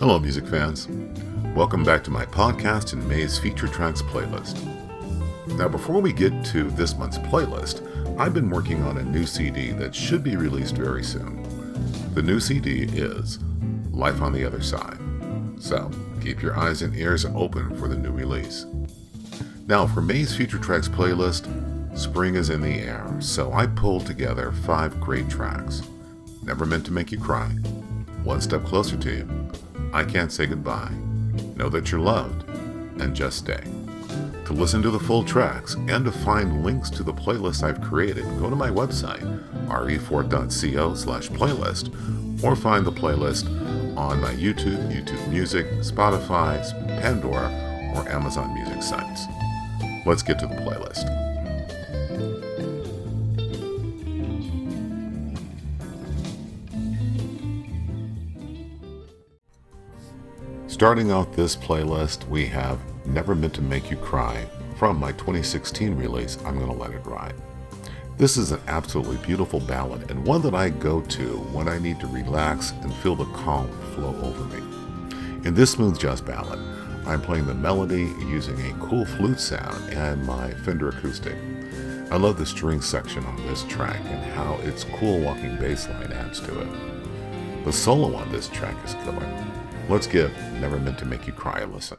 Hello, music fans. Welcome back to my podcast and May's Feature Tracks playlist. Now, before we get to this month's playlist, I've been working on a new CD that should be released very soon. The new CD is Life on the Other Side. So, keep your eyes and ears open for the new release. Now, for May's Feature Tracks playlist, spring is in the air, so I pulled together five great tracks. Never Meant to Make You Cry, One Step Closer to You, I Can't Say Goodbye, Know That You're Loved, and Just Stay. To listen to the full tracks and to find links to the playlists I've created, go to my website, refort.co slash playlist, or find the playlist on my YouTube, YouTube Music, Spotify, Pandora, or Amazon Music sites. Let's get to the playlist. Starting out this playlist, we have Never Meant to Make You Cry from my 2016 release, I'm Gonna Let It Ride. This is an absolutely beautiful ballad and one that I go to when I need to relax and feel the calm flow over me. In this smooth jazz ballad, I'm playing the melody using a cool flute sound and my Fender acoustic. I love the string section on this track and how its cool walking bass line adds to it. The solo on this track is killer. Let's give Never Meant to Make You Cry a listen.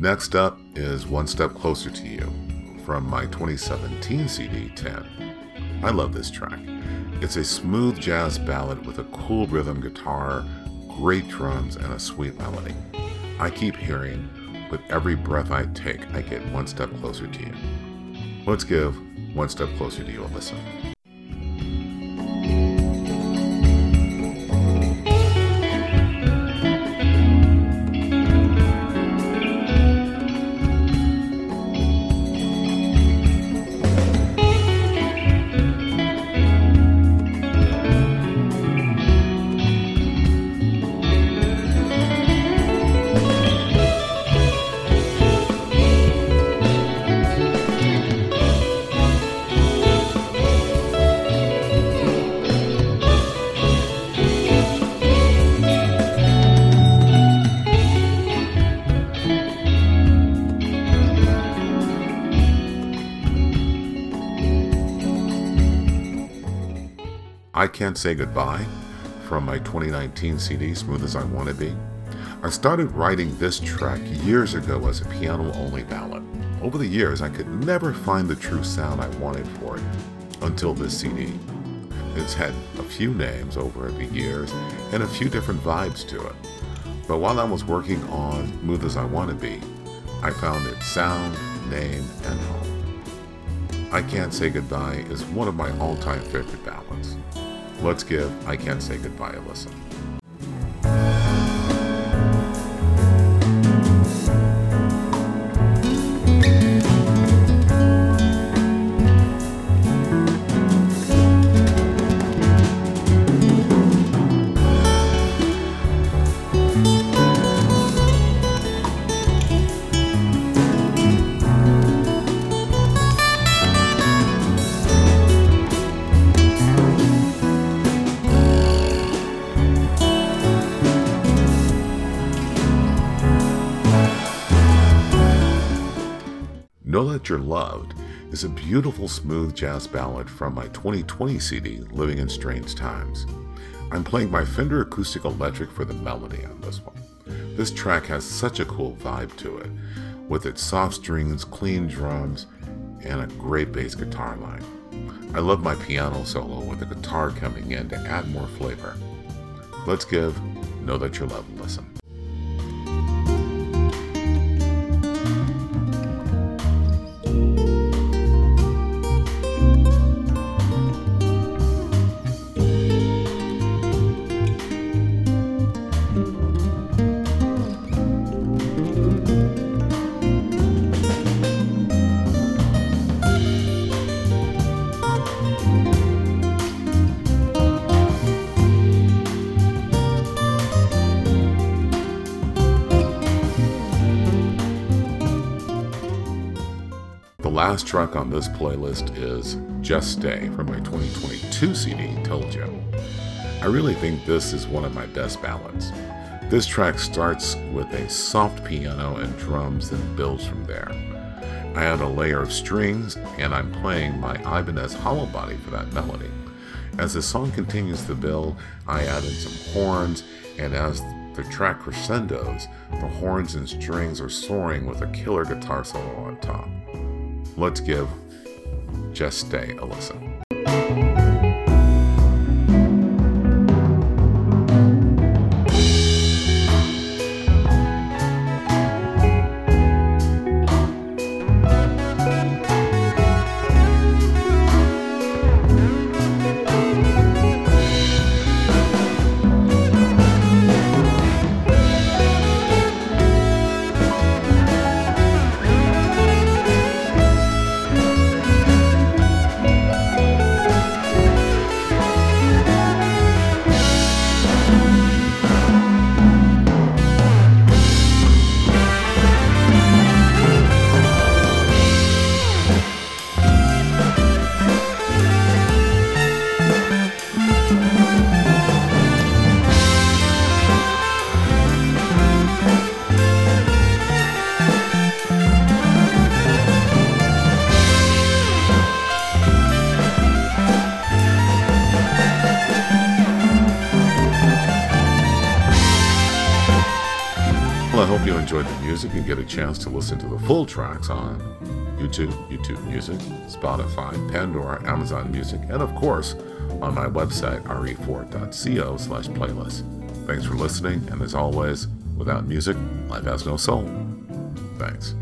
Next up is One Step Closer to You from my 2017 CD 10. I love this track. It's a smooth jazz ballad with a cool rhythm guitar, great drums, and a sweet melody. I keep hearing, with every breath I take, I get one step closer to you. Let's give One Step Closer to You a listen. I Can't Say Goodbye from my 2019 CD, Smooth As I Wanna Be. I started writing this track years ago as a piano only ballad. Over the years, I could never find the true sound I wanted for it until this CD. It's had a few names over the years and a few different vibes to it. But while I was working on Smooth As I Wanna Be, I found its sound, name, and home. I Can't Say Goodbye is one of my all time favorite ballads. Let's give I Can't Say Goodbye a listen. Know Loved is a beautiful, smooth jazz ballad from my 2020 CD, Living in Strange Times. I'm playing my Fender Acoustic Electric for the melody on this one. This track has such a cool vibe to it, with its soft strings, clean drums, and a great bass guitar line. I love my piano solo with the guitar coming in to add more flavor. Let's give Know That You're Loved last track on this playlist is Just Stay from my 2022 CD, Told You. I really think this is one of my best ballads. This track starts with a soft piano and drums and builds from there. I add a layer of strings and I'm playing my Ibanez hollow body for that melody. As the song continues to build, I add in some horns, and as the track crescendos, the horns and strings are soaring with a killer guitar solo on top. Let's give Just Stay a listen. Hope you enjoyed the music and get a chance to listen to the full tracks on YouTube, YouTube Music, Spotify, Pandora, Amazon Music, and of course on my website, refort.co slash playlist. Thanks for listening, and as always, without music, life has no soul. Thanks.